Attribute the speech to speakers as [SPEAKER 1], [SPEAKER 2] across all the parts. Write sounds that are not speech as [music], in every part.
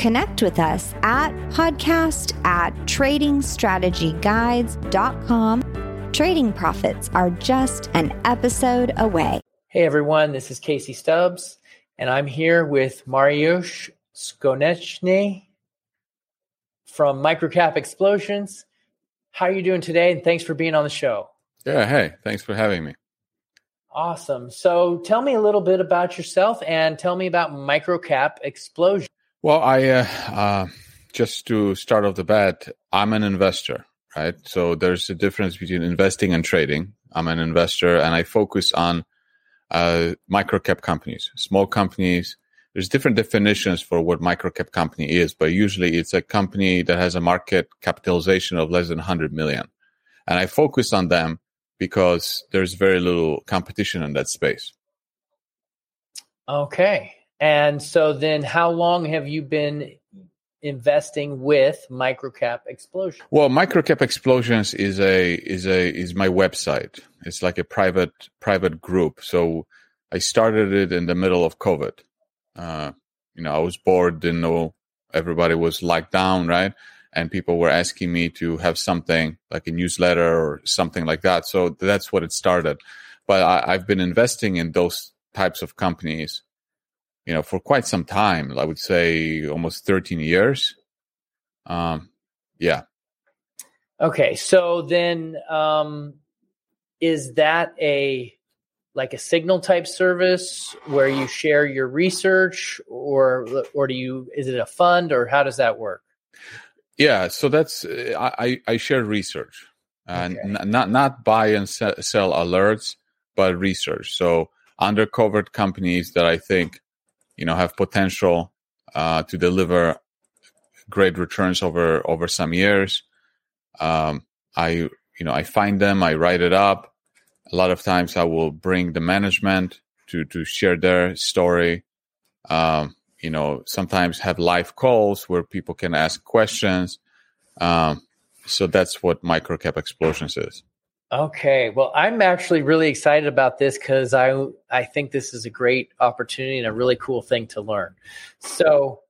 [SPEAKER 1] Connect with us at podcast at tradingstrategyguides.com. Trading profits are just an episode away.
[SPEAKER 2] Hey everyone, this is Casey Stubbs, and I'm here with Mariusz Skonieczny from Microcap Explosions. How are you doing today? And thanks for being on the show.
[SPEAKER 3] Yeah, hey, thanks for having me.
[SPEAKER 2] Awesome. So tell me a little bit about yourself and tell me about Microcap Explosion.
[SPEAKER 3] Well, I uh, uh, just to start off the bat, I'm an investor, right? So there's a difference between investing and trading. I'm an investor, and I focus on uh, microcap companies, small companies. There's different definitions for what microcap company is, but usually it's a company that has a market capitalization of less than 100 million. And I focus on them because there's very little competition in that space.
[SPEAKER 2] Okay. And so then how long have you been investing with Microcap Explosion?
[SPEAKER 3] Well, Microcap Explosions is a is a is my website. It's like a private private group. So I started it in the middle of COVID. Uh, you know, I was bored, didn't know everybody was locked down, right? And people were asking me to have something like a newsletter or something like that. So that's what it started. But I, I've been investing in those types of companies you know, for quite some time. I would say almost 13 years. Um, yeah.
[SPEAKER 2] Okay. So then, um, is that a, like a signal type service where you share your research or, or do you, is it a fund or how does that work?
[SPEAKER 3] Yeah. So that's, I, I share research and okay. n- not, not buy and sell, sell alerts, but research. So undercovered companies that I think you know have potential uh, to deliver great returns over over some years. Um, I you know I find them, I write it up. A lot of times I will bring the management to to share their story. Um, you know, sometimes have live calls where people can ask questions. Um, so that's what microcap explosions is.
[SPEAKER 2] Okay. Well, I'm actually really excited about this because I I think this is a great opportunity and a really cool thing to learn. So,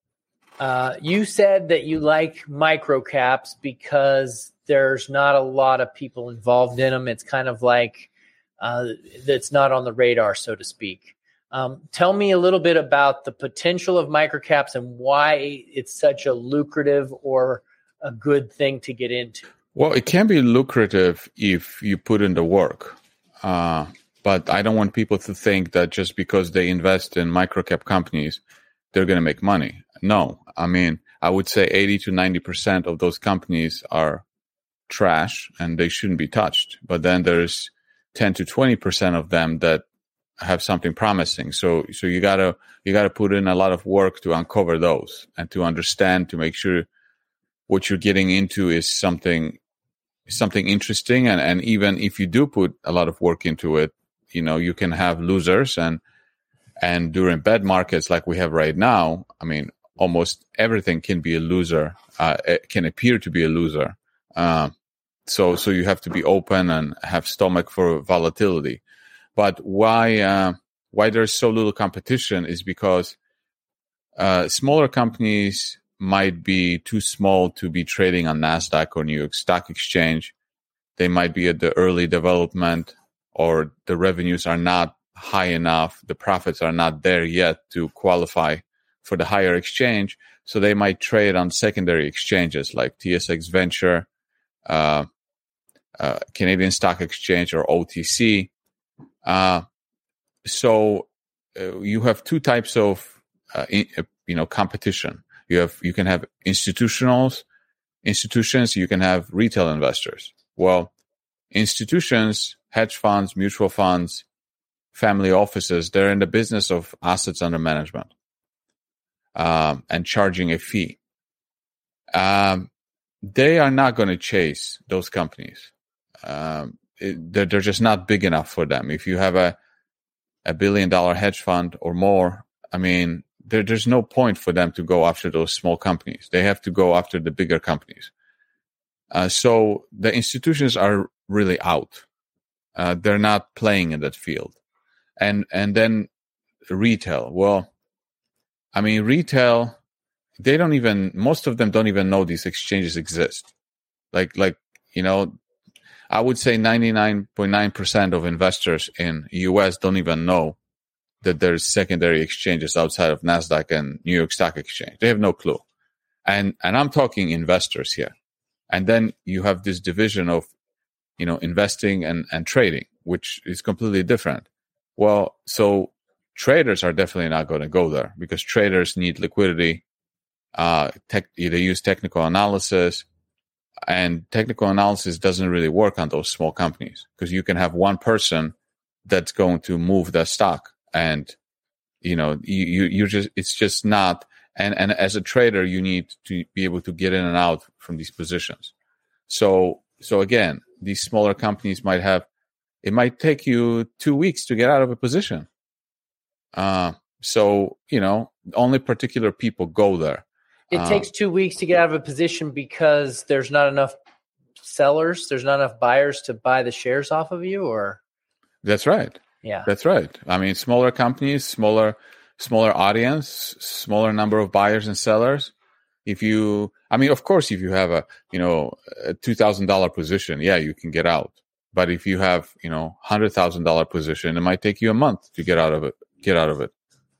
[SPEAKER 2] uh, you said that you like micro caps because there's not a lot of people involved in them. It's kind of like uh, that's not on the radar, so to speak. Um, tell me a little bit about the potential of microcaps and why it's such a lucrative or a good thing to get into.
[SPEAKER 3] Well, it can be lucrative if you put in the work. Uh, but I don't want people to think that just because they invest in microcap companies, they're going to make money. No, I mean, I would say 80 to 90% of those companies are trash and they shouldn't be touched. But then there's 10 to 20% of them that have something promising. So, so you gotta, you gotta put in a lot of work to uncover those and to understand, to make sure what you're getting into is something something interesting and, and even if you do put a lot of work into it you know you can have losers and and during bad markets like we have right now i mean almost everything can be a loser uh, it can appear to be a loser. Uh, so so you have to be open and have stomach for volatility. But why uh, why there's so little competition is because uh, smaller companies might be too small to be trading on Nasdaq or New York Stock Exchange. They might be at the early development, or the revenues are not high enough. The profits are not there yet to qualify for the higher exchange. So they might trade on secondary exchanges like TSX Venture, uh, uh, Canadian Stock Exchange, or OTC. Uh, so uh, you have two types of uh, in, uh, you know competition you have you can have institutionals, institutions. You can have retail investors. Well, institutions, hedge funds, mutual funds, family offices, they're in the business of assets under management um, and charging a fee. Um, they are not going to chase those companies. um, it, they're, they're just not big enough for them. If you have a a billion dollar hedge fund or more, I mean, there, there's no point for them to go after those small companies. They have to go after the bigger companies. Uh, so the institutions are really out. Uh, they're not playing in that field. And and then retail. Well, I mean, retail. They don't even. Most of them don't even know these exchanges exist. Like like you know, I would say 99.9% of investors in US don't even know that there's secondary exchanges outside of Nasdaq and New York Stock Exchange. They have no clue. And and I'm talking investors here. And then you have this division of you know investing and and trading, which is completely different. Well, so traders are definitely not going to go there because traders need liquidity. Uh, tech, they use technical analysis and technical analysis doesn't really work on those small companies because you can have one person that's going to move the stock and you know you, you you just it's just not and and as a trader you need to be able to get in and out from these positions. So so again these smaller companies might have it might take you two weeks to get out of a position. Uh so you know only particular people go there.
[SPEAKER 2] It um, takes two weeks to get out of a position because there's not enough sellers, there's not enough buyers to buy the shares off of you, or?
[SPEAKER 3] That's right.
[SPEAKER 2] Yeah,
[SPEAKER 3] that's right. I mean, smaller companies, smaller, smaller audience, smaller number of buyers and sellers. If you, I mean, of course, if you have a you know a two thousand dollar position, yeah, you can get out. But if you have you know hundred thousand dollar position, it might take you a month to get out of it. Get out of it.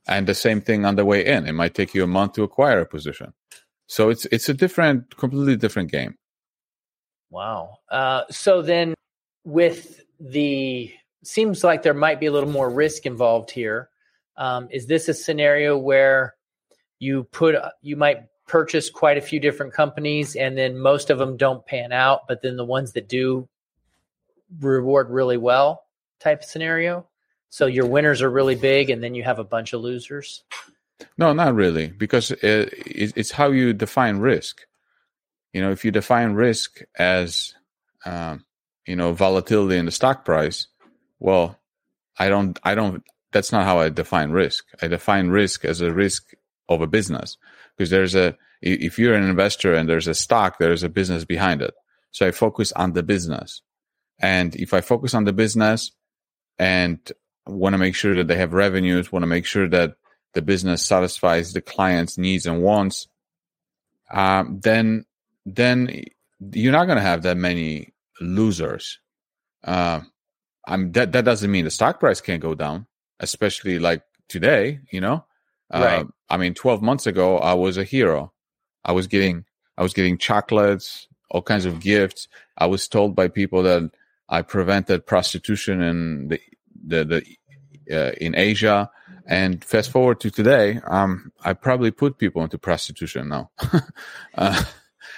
[SPEAKER 3] And the same thing on the way in. It might take you a month to acquire a position. So it's it's a different, completely different game.
[SPEAKER 2] Wow. Uh, so then, with the seems like there might be a little more risk involved here. Um, is this a scenario where you put you might purchase quite a few different companies and then most of them don't pan out, but then the ones that do reward really well type scenario? So your winners are really big, and then you have a bunch of losers.
[SPEAKER 3] No, not really, because it, it's how you define risk. You know, if you define risk as, um, you know, volatility in the stock price, well, I don't, I don't. That's not how I define risk. I define risk as a risk of a business because there's a. If you're an investor and there's a stock, there's a business behind it. So I focus on the business, and if I focus on the business, and want to make sure that they have revenues, want to make sure that the business satisfies the client's needs and wants, um, then then you're not going to have that many losers. Uh, I'm that that doesn't mean the stock price can't go down, especially like today. You know, uh. I mean, 12 months ago, I was a hero. I was getting I was getting chocolates, all kinds of gifts. I was told by people that I prevented prostitution in the the the uh, in Asia. And fast forward to today, um, I probably put people into prostitution now. [laughs] uh,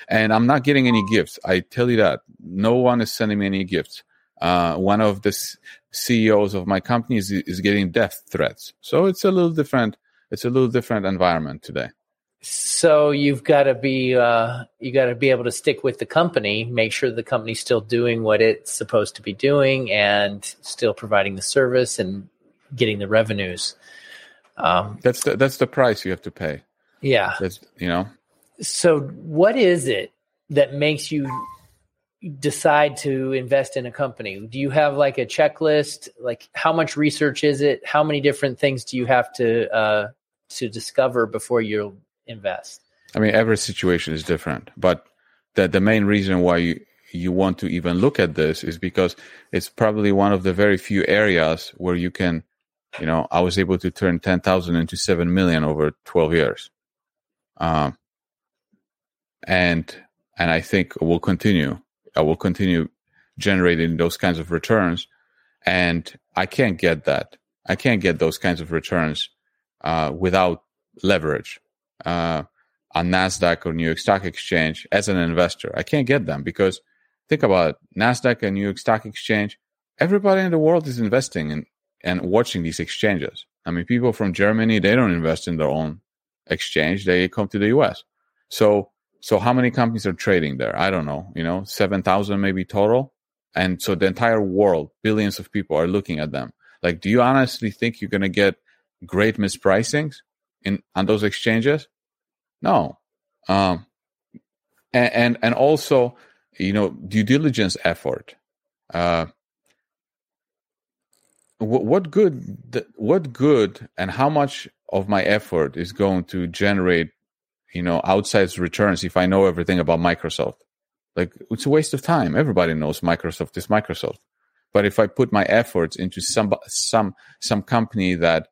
[SPEAKER 3] and I'm not getting any gifts. I tell you that. No one is sending me any gifts. Uh, one of the CEOs of my company is, is getting death threats. So it's a little different. It's a little different environment today.
[SPEAKER 2] So you've got to be uh, you got to be able to stick with the company, make sure the company's still doing what it's supposed to be doing, and still providing the service and getting the revenues.
[SPEAKER 3] Um, that's the, that's the price you have to pay.
[SPEAKER 2] Yeah,
[SPEAKER 3] that's you know.
[SPEAKER 2] So what is it that makes you decide to invest in a company? Do you have like a checklist? Like how much research is it? How many different things do you have to uh, to discover before you invest?
[SPEAKER 3] I mean, every situation is different, but the the main reason why you you want to even look at this is because it's probably one of the very few areas where you can, you know, I was able to turn ten thousand into seven million over twelve years, um, and and I think will continue. I will continue generating those kinds of returns, and I can't get that. I can't get those kinds of returns uh, without leverage uh, on Nasdaq or New York Stock Exchange as an investor. I can't get them because think about it, Nasdaq and New York Stock Exchange. Everybody in the world is investing in and watching these exchanges. I mean, people from Germany they don't invest in their own exchange; they come to the U.S. So, so how many companies are trading there? I don't know. You know, seven thousand maybe total. and so the entire world, billions of people are looking at them. Like, do you honestly think you're going to get great mispricings in on those exchanges? No. Um, and, and, and also, you know, due diligence effort. Uh, what, what good? What good? And how much of my effort is going to generate, you know, outsized returns if I know everything about Microsoft? Like, it's a waste of time. Everybody knows Microsoft is Microsoft. But if I put my efforts into some some some company that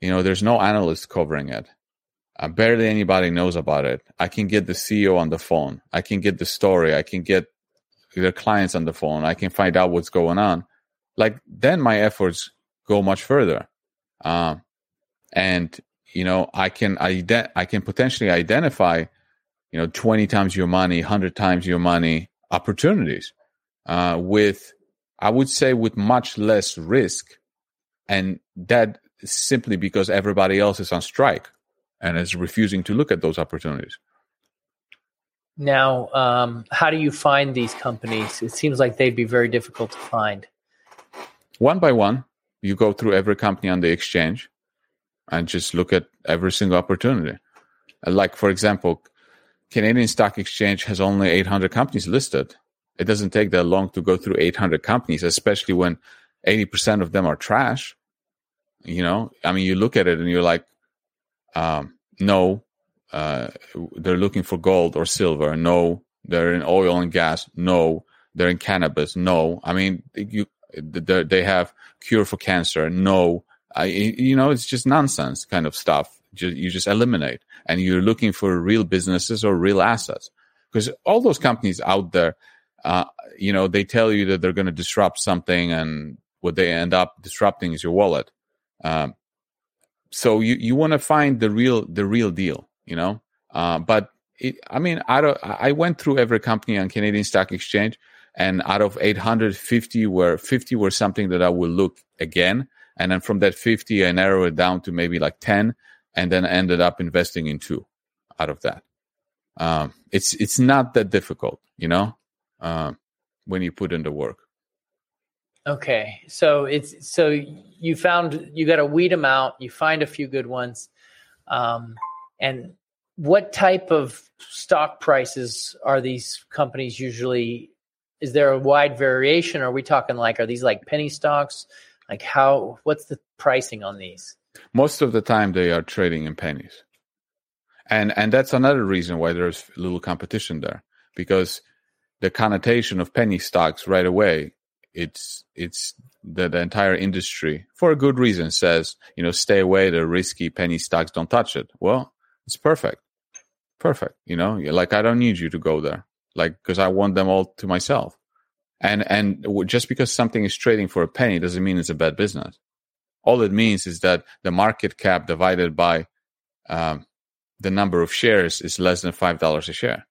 [SPEAKER 3] you know there's no analyst covering it, uh, barely anybody knows about it. I can get the CEO on the phone. I can get the story. I can get their clients on the phone. I can find out what's going on. Like then my efforts go much further. Um, and you know I can ident- I can potentially identify you know 20 times your money 100 times your money opportunities uh, with I would say with much less risk. And that simply because everybody else is on strike and is refusing to look at those opportunities.
[SPEAKER 2] Now, um, how do you find these companies? It seems like they'd be very difficult to find.
[SPEAKER 3] One by one, you go through every company on the exchange and just look at every single opportunity. Like, for example, Canadian Stock Exchange has only 800 companies listed it doesn't take that long to go through 800 companies, especially when 80% of them are trash. You know, I mean, you look at it and you're like, um, no, uh, they're looking for gold or silver. No, they're in oil and gas. No, they're in cannabis. No, I mean, you, they have cure for cancer. No, I, you know, it's just nonsense kind of stuff. You just eliminate and you're looking for real businesses or real assets because all those companies out there, uh, you know, they tell you that they're going to disrupt something, and what they end up disrupting is your wallet. Um, so you you want to find the real the real deal, you know. Uh, but it, I mean, I don't, I went through every company on Canadian Stock Exchange, and out of 850 were 50 were something that I will look again, and then from that 50, I narrowed it down to maybe like 10, and then ended up investing in two out of that. Um, it's it's not that difficult, you know uh, when you put in the work.
[SPEAKER 2] Okay, so it's so you found you got to weed them out. You find a few good ones, um, and what type of stock prices are these companies usually? Is there a wide variation? Are we talking like are these like penny stocks? Like how? What's the pricing on these?
[SPEAKER 3] Most of the time, they are trading in pennies, and and that's another reason why there's little competition there because the connotation of penny stocks right away it's it's the, the entire industry for a good reason says you know stay away the risky penny stocks don't touch it well it's perfect perfect you know like i don't need you to go there like because i want them all to myself and and just because something is trading for a penny doesn't mean it's a bad business all it means is that the market cap divided by um, the number of shares is less than five dollars a share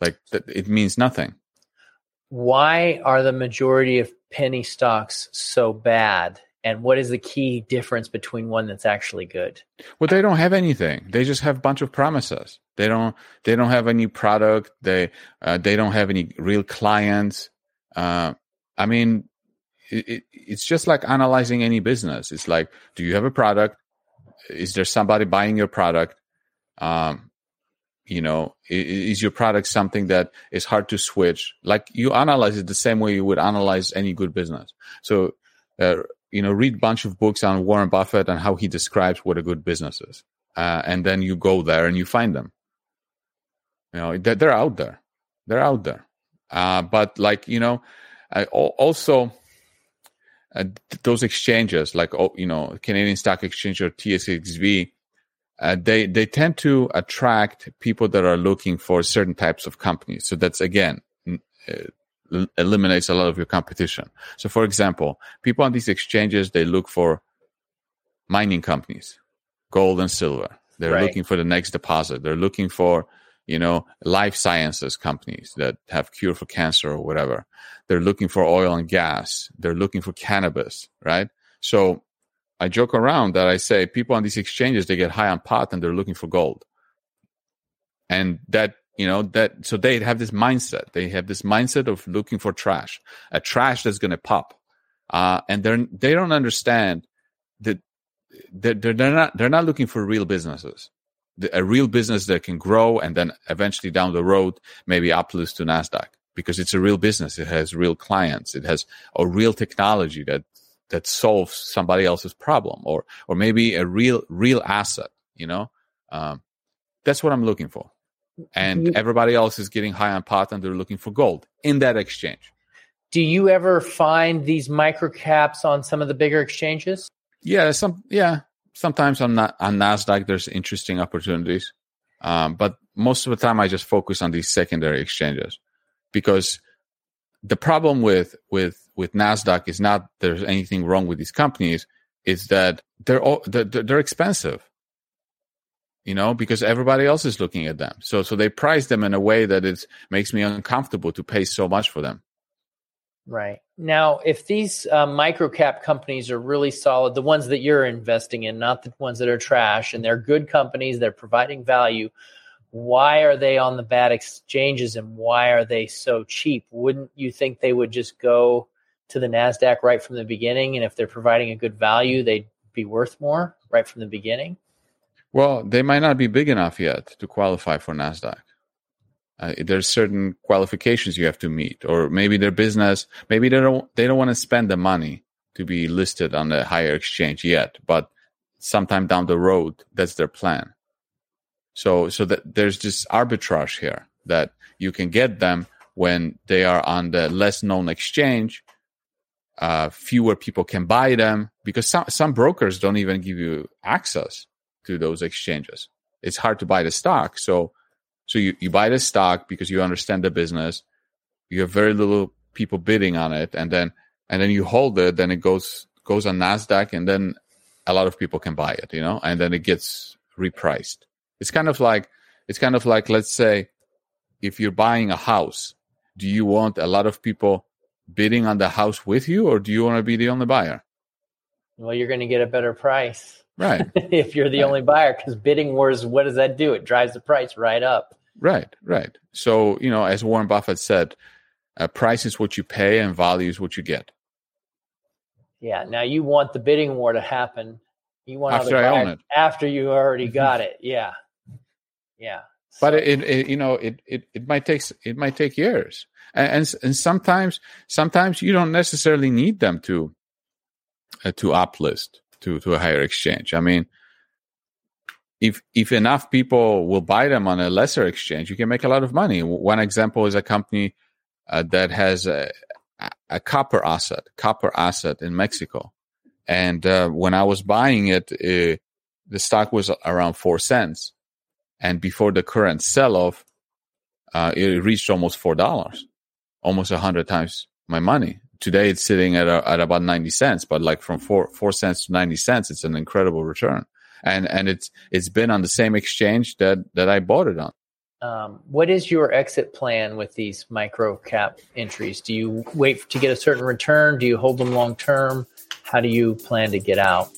[SPEAKER 3] like it means nothing.
[SPEAKER 2] Why are the majority of penny stocks so bad? And what is the key difference between one that's actually good?
[SPEAKER 3] Well, they don't have anything. They just have a bunch of promises. They don't. They don't have any product. They uh, they don't have any real clients. Uh, I mean, it, it, it's just like analyzing any business. It's like, do you have a product? Is there somebody buying your product? Um, you know is your product something that is hard to switch like you analyze it the same way you would analyze any good business so uh, you know read a bunch of books on warren buffett and how he describes what a good business is uh, and then you go there and you find them you know they're, they're out there they're out there uh, but like you know I, also uh, those exchanges like oh, you know canadian stock exchange or tsxv uh, they they tend to attract people that are looking for certain types of companies. So that's again uh, eliminates a lot of your competition. So, for example, people on these exchanges they look for mining companies, gold and silver. They're right. looking for the next deposit. They're looking for you know life sciences companies that have cure for cancer or whatever. They're looking for oil and gas. They're looking for cannabis, right? So I joke around that I say people on these exchanges they get high on pot and they're looking for gold, and that You know that so they have this mindset. They have this mindset of looking for trash, a trash that's going to pop, uh, and they're they don't understand that they're, they're not they're not looking for real businesses a real business that can grow and then eventually down the road maybe uplist to nasdaq because it's a real business. It has real clients. It has a real technology that that solves somebody else's problem or or maybe a real real asset you know? Um, that's what i'm looking for. And everybody else is getting high on pot and they're looking for gold in that exchange.
[SPEAKER 2] Do you ever find these micro caps on some of the bigger exchanges?
[SPEAKER 3] Yeah some yeah sometimes on on Nasdaq there's interesting opportunities, um, but most of the time I just focus on these secondary exchanges because the problem with with with Nasdaq is not there's anything wrong with these companies. Is that they're all, they're, they're expensive, you know, because everybody else is looking at them. So so they price them in a way that it makes me uncomfortable to pay so much for them.
[SPEAKER 2] Right. Now, if these uh, micro cap companies are really solid, the ones that you're investing in, not the ones that are trash, and they're good companies, they're providing value, why are they on the bad exchanges and why are they so cheap? Wouldn't you think they would just go to the NASDAQ right from the beginning? And if they're providing a good value, they'd be worth more right from the beginning?
[SPEAKER 3] Well, they might not be big enough yet to qualify for NASDAQ. Uh, there's certain qualifications you have to meet, or maybe their business, maybe they don't they don't want to spend the money to be listed on the higher exchange yet, but sometime down the road, that's their plan. So, so that there's this arbitrage here that you can get them when they are on the less known exchange. Uh, fewer people can buy them because some some brokers don't even give you access to those exchanges. It's hard to buy the stock, so so you, you buy the stock because you understand the business. You have very little people bidding on it, and then and then you hold it. Then it goes goes on Nasdaq, and then a lot of people can buy it. You know, and then it gets repriced. It's kind of like it's kind of like let's say if you're buying a house, do you want a lot of people bidding on the house with you, or do you want to be the only buyer?
[SPEAKER 2] Well, you're going to get a better price.
[SPEAKER 3] Right. [laughs]
[SPEAKER 2] if you're the right. only buyer, because bidding wars, what does that do? It drives the price right up.
[SPEAKER 3] Right, right. So, you know, as Warren Buffett said, uh, price is what you pay and value is what you get.
[SPEAKER 2] Yeah. Now you want the bidding war to happen. You want
[SPEAKER 3] after I own it.
[SPEAKER 2] After you already mm-hmm. got it. Yeah. Yeah.
[SPEAKER 3] So. But it, it, you know, it, it, it might take, it might take years. And, and, and sometimes, sometimes you don't necessarily need them to, uh, to uplist to, to a higher exchange. I mean, if if enough people will buy them on a lesser exchange, you can make a lot of money. One example is a company uh, that has a, a, copper asset, copper asset in Mexico, and uh, when I was buying it, uh, the stock was around four cents, and before the current sell-off, uh, it reached almost four dollars, almost a hundred times my money. Today it's sitting at a, at about ninety cents, but like from four four cents to ninety cents, it's an incredible return and and it's it's been on the same exchange that that I bought it on.
[SPEAKER 2] Um, what is your exit plan with these micro cap entries? Do you wait to get a certain return? Do you hold them long term? How do you plan to get out?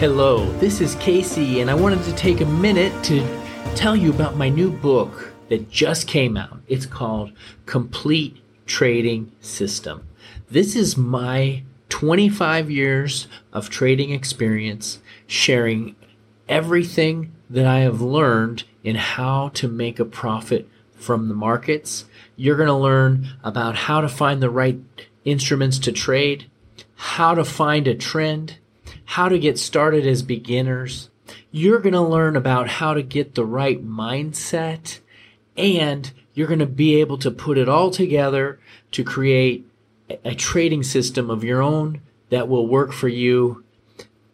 [SPEAKER 2] Hello, this is Casey, and I wanted to take a minute to tell you about my new book that just came out. It's called Complete Trading System. This is my 25 years of trading experience sharing everything that I have learned in how to make a profit from the markets. You're going to learn about how to find the right instruments to trade, how to find a trend, how to get started as beginners. You're going to learn about how to get the right mindset and you're going to be able to put it all together to create a trading system of your own that will work for you.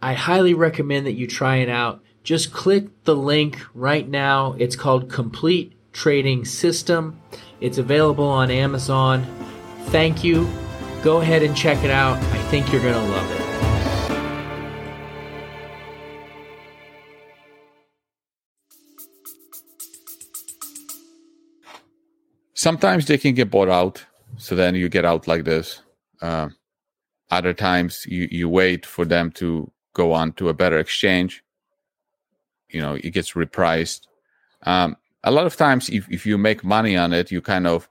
[SPEAKER 2] I highly recommend that you try it out. Just click the link right now. It's called Complete Trading System. It's available on Amazon. Thank you. Go ahead and check it out. I think you're going to love it.
[SPEAKER 3] Sometimes they can get bought out so then you get out like this uh, Other times you, you wait for them to go on to a better exchange. You know, it gets repriced. Um, a lot of times, if, if you make money on it, you kind of,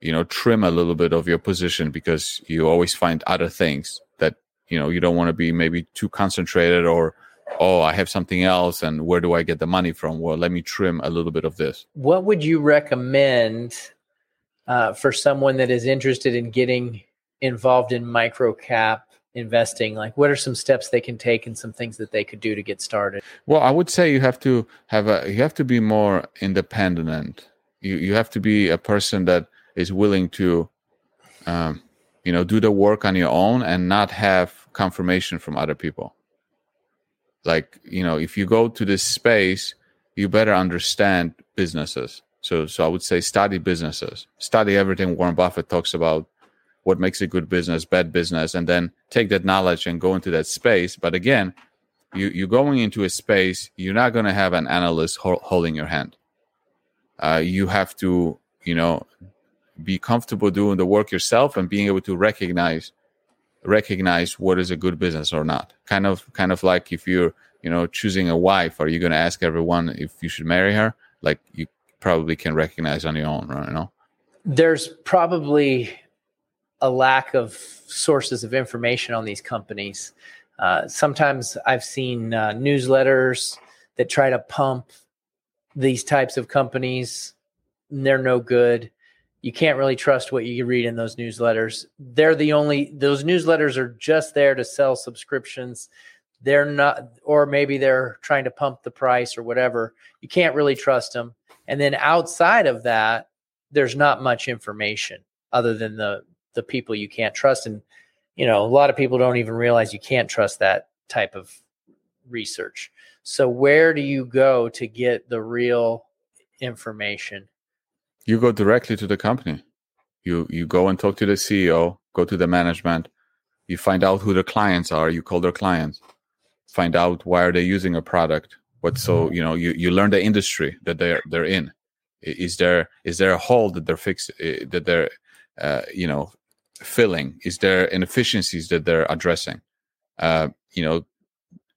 [SPEAKER 3] you know, trim a little bit of your position because you always find other things that, you know, you don't want to be maybe too concentrated or, oh, I have something else and where do I get the money from? Well, let me trim a little bit of this.
[SPEAKER 2] What would you recommend uh, for someone that is interested in getting involved in micro cap investing like what are some steps they can take and some things that they could do to get started?
[SPEAKER 3] Well i would say you have to have a you have to be more independent. You you have to be a person that is willing to um, you know do the work on your own and not have confirmation from other people. Like you know if you go to this space you better understand businesses so so i would say study businesses study everything warren buffett talks about what makes a good business, bad business, and then take that knowledge and go into that space. But again, you you're going into a space. You're not going to have an analyst ho- holding your hand. Uh, you have to, you know, be comfortable doing the work yourself and being able to recognize recognize what is a good business or not. Kind of kind of like if you're, you know, choosing a wife, are you going to ask everyone if you should marry her? Like you probably can recognize on your own, right? You know.
[SPEAKER 2] There's probably a lack of sources of information on these companies. Uh, sometimes I've seen uh, newsletters that try to pump these types of companies. they're no good. You can't really trust what you read in those newsletters. They're the only, those newsletters are just there to sell subscriptions. They're not, or maybe they're trying to pump the price or whatever. You can't really trust them. And then outside of that, there's not much information other than the the people you can't trust. And you know a lot of people don't even realize you can't trust that type of research. So where do you go to get the real information?
[SPEAKER 3] You go directly to the company. You you go and talk to the ceo go to the management. You find out who the clients are. You call their clients. Find out why are they using a product what so you know you, you learn the industry that they're they're in is there is there a hole that they're fixed eh, that they're uh, you know filling? Is there inefficiencies that they're addressing? Uh, you know,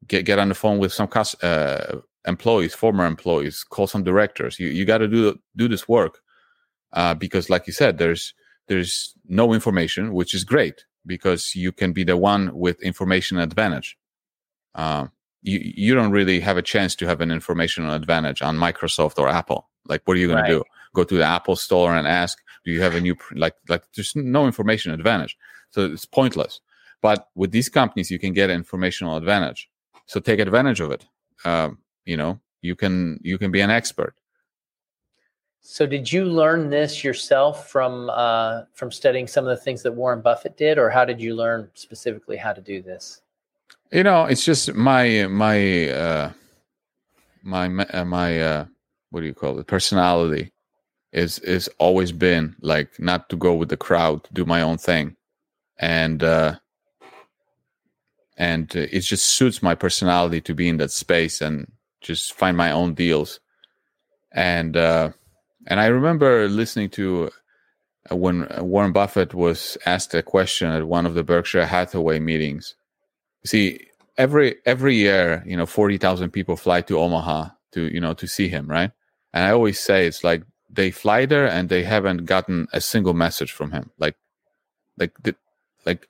[SPEAKER 3] get get on the phone with some cost, uh, employees, former employees, call some directors. You you got to do do this work uh, because, like you said, there's there's no information, which is great because you can be the one with information advantage. Uh, you you don't really have a chance to have an informational advantage on Microsoft or Apple. Like, what are you going right. to do? Go to the Apple store and ask, do you have a new like like there's no information advantage so it's pointless but with these companies you can get an informational advantage so take advantage of it um, you know you can you can be an expert
[SPEAKER 2] so did you learn this yourself from uh, from studying some of the things that warren buffett did or how did you learn specifically how to do this
[SPEAKER 3] you know it's just my my uh my my uh what do you call it personality is is always been like not to go with the crowd, do my own thing, and uh, and it just suits my personality to be in that space and just find my own deals, and uh, and I remember listening to uh, when Warren Buffett was asked a question at one of the Berkshire Hathaway meetings. See, every every year, you know, forty thousand people fly to Omaha to you know to see him, right? And I always say it's like they fly there and they haven't gotten a single message from him. Like, like, the, like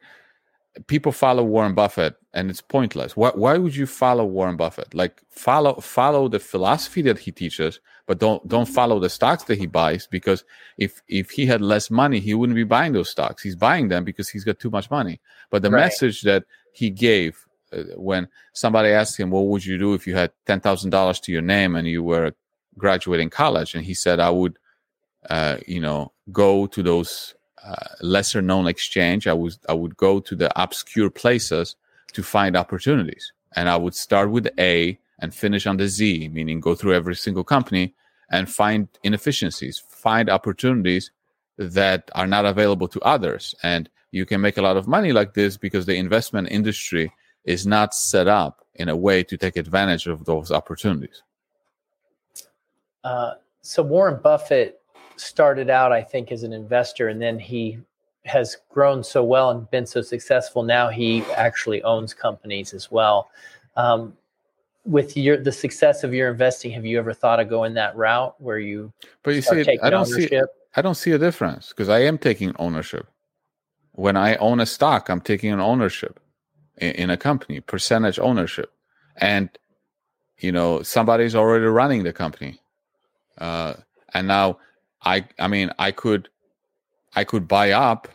[SPEAKER 3] people follow Warren Buffett and it's pointless. Why, why would you follow Warren Buffett? Like follow follow the philosophy that he teaches, but don't don't follow the stocks that he buys because if if he had less money, he wouldn't be buying those stocks. He's buying them because he's got too much money. But the right. message that he gave uh, when somebody asked him, "What would you do if you had ten thousand dollars to your name and you were graduating college? And he said i would uh, you know go to those uh, lesser known exchange. I would i would go to the obscure places to find opportunities. And i would start with a and finish on the z meaning go through every single company and find inefficiencies find opportunities that are not available to others. And you can make a lot of money like this because the investment industry is not set up in a way to take advantage of those opportunities
[SPEAKER 2] uh, so Warren Buffett started out, I think, as an investor, and then he has grown so well and been so successful. Now he actually owns companies as well. Um, with your the success of your investing, have you ever thought of going that route where you?
[SPEAKER 3] But you see, I don't ownership? see. I don't see a difference because I am taking ownership. When I own a stock, I'm taking an ownership in, in a company, percentage ownership, and you know somebody's already running the company, uh, and now I, I mean, I could, I could buy up,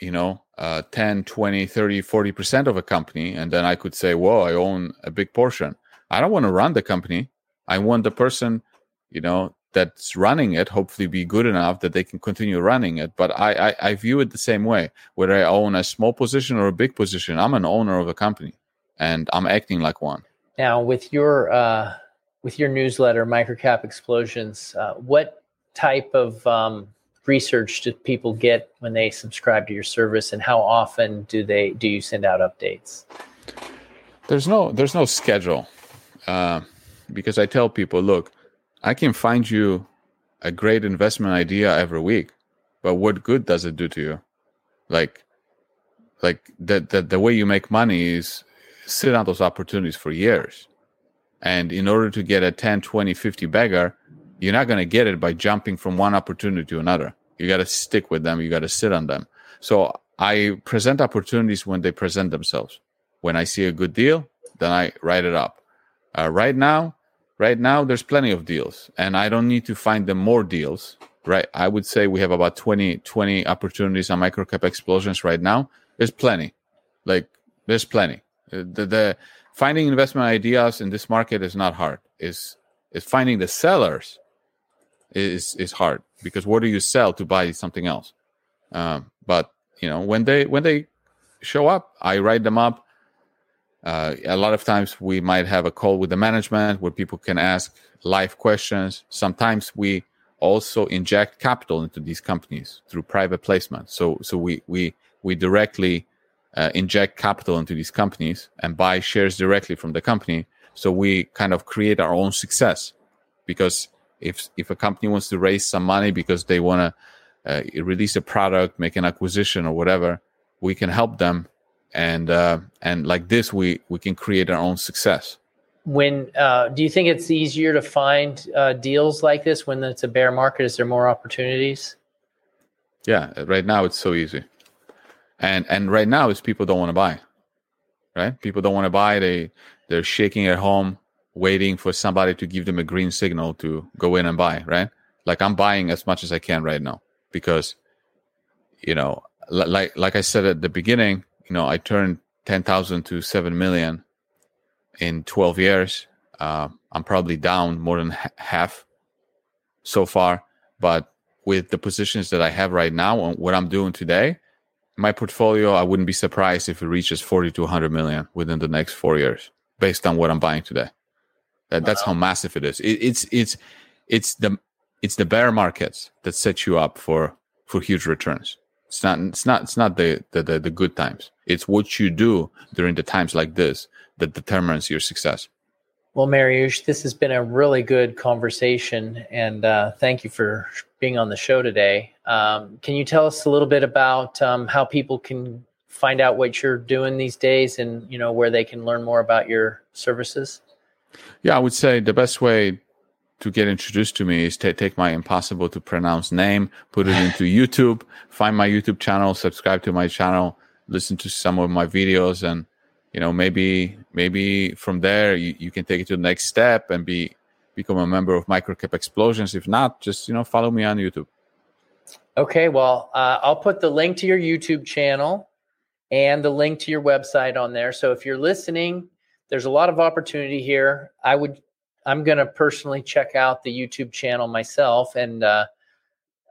[SPEAKER 3] you know, uh, 10, 20, 30, 40% of a company. And then I could say, whoa, I own a big portion. I don't want to run the company. I want the person, you know, that's running it hopefully be good enough that they can continue running it. But I, I, I view it the same way. Whether I own a small position or a big position, I'm an owner of a company and I'm acting like one.
[SPEAKER 2] Now, with your uh, with your newsletter, Microcap Explosions, uh, what type of um, research do people get when they subscribe to your service, and how often do they do you send out updates?
[SPEAKER 3] There's no there's no schedule uh, because I tell people, look, I can find you a great investment idea every week, but what good does it do to you? Like, like the the, the way you make money is sit on those opportunities for years. And in order to get a 10, 20, 50 bagger, you're not going to get it by jumping from one opportunity to another. You got to stick with them. You got to sit on them. So I present opportunities when they present themselves. When I see a good deal, then I write it up. Uh, right now, right now, there's plenty of deals, and I don't need to find them more deals. Right, I would say we have about 20, 20 opportunities on microcap explosions right now. There's plenty, like there's plenty. Uh, the, the finding investment ideas in this market is not hard. Is is finding the sellers is is hard because what do you sell to buy something else? Um, but you know when they when they show up, I write them up. Uh, a lot of times we might have a call with the management where people can ask live questions. Sometimes we also inject capital into these companies through private placement. So so we we we directly uh, inject capital into these companies and buy shares directly from the company. So we kind of create our own success because if if a company wants to raise some money because they want to uh, release a product, make an acquisition or whatever, we can help them, and uh, and like this, we we can create our own success.
[SPEAKER 2] When uh, do you think it's easier to find uh, deals like this when it's a bear market? Is there more opportunities?
[SPEAKER 3] Yeah, right now it's so easy, and and right now is people don't want to buy, right? People don't want to buy. They they're shaking at home waiting for somebody to give them a green signal to go in and buy, right? Like I'm buying as much as I can right now because, you know, like like I said at the beginning, you know, I turned ten thousand to seven million in twelve years. Uh, I'm probably down more than half so far, but with the positions that I have right now and what I'm doing today, my portfolio, I wouldn't be surprised if it reaches 40 to 100 million within the next four years based on what I'm buying today. That, that's how massive it is. It, it's it's it's the it's the bear markets that set you up for for huge returns. It's not it's not it's not the the, the, the good times. It's what you do during the times like this that determines your success.
[SPEAKER 2] Well, Mariusz, this has been a really good conversation, and uh, thank you for being on the show today. Um, can you tell us a little bit about um, how people can find out what you're doing these days, and you know where they can learn more about your services?
[SPEAKER 3] Yeah, I would say the best way to get introduced to me is to take my impossible to pronounce name, put it into [laughs] YouTube, find my YouTube channel, subscribe to my channel, listen to some of my videos, and you know maybe maybe from there you, you can take it to the next step and be become a member of Microcap Explosions. If not, just you know follow me on YouTube.
[SPEAKER 2] Okay, well uh, I'll put the link to your YouTube channel and the link to your website on there. So if you're listening there's a lot of opportunity here. I would, I'm going to personally check out the YouTube channel myself, and uh,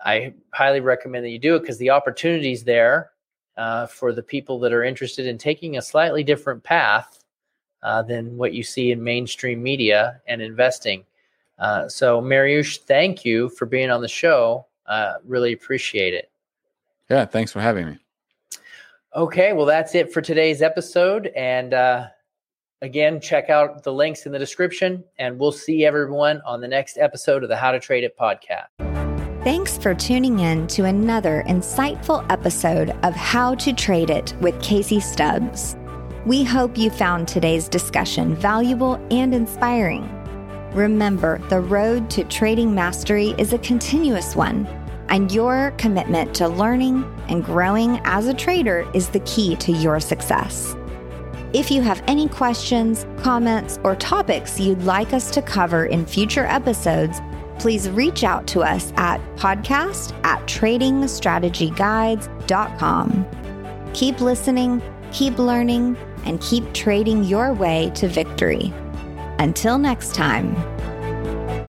[SPEAKER 2] I highly recommend that you do it because the opportunities there uh, for the people that are interested in taking a slightly different path uh, than what you see in mainstream media and investing. Uh, so, Mariusz, thank you for being on the show. Uh, really appreciate it.
[SPEAKER 3] Yeah, thanks for having me.
[SPEAKER 2] Okay, well, that's it for today's episode. And uh, Again, check out the links in the description, and we'll see everyone on the next episode of the How to Trade It podcast.
[SPEAKER 1] Thanks for tuning in to another insightful episode of How to Trade It with Casey Stubbs. We hope you found today's discussion valuable and inspiring. Remember, the road to trading mastery is a continuous one, and your commitment to learning and growing as a trader is the key to your success. If you have any questions, comments, or topics you'd like us to cover in future episodes, please reach out to us at podcast at tradingstrategyguides.com. Keep listening, keep learning, and keep trading your way to victory. Until next time.